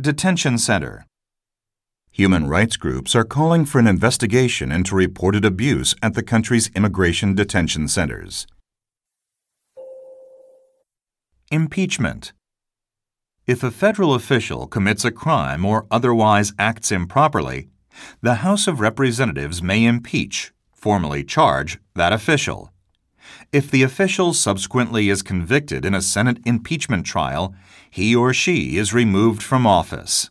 Detention Center. Human rights groups are calling for an investigation into reported abuse at the country's immigration detention centers. Impeachment. If a federal official commits a crime or otherwise acts improperly, the House of Representatives may impeach, formally charge, that official. If the official subsequently is convicted in a Senate impeachment trial, he or she is removed from office.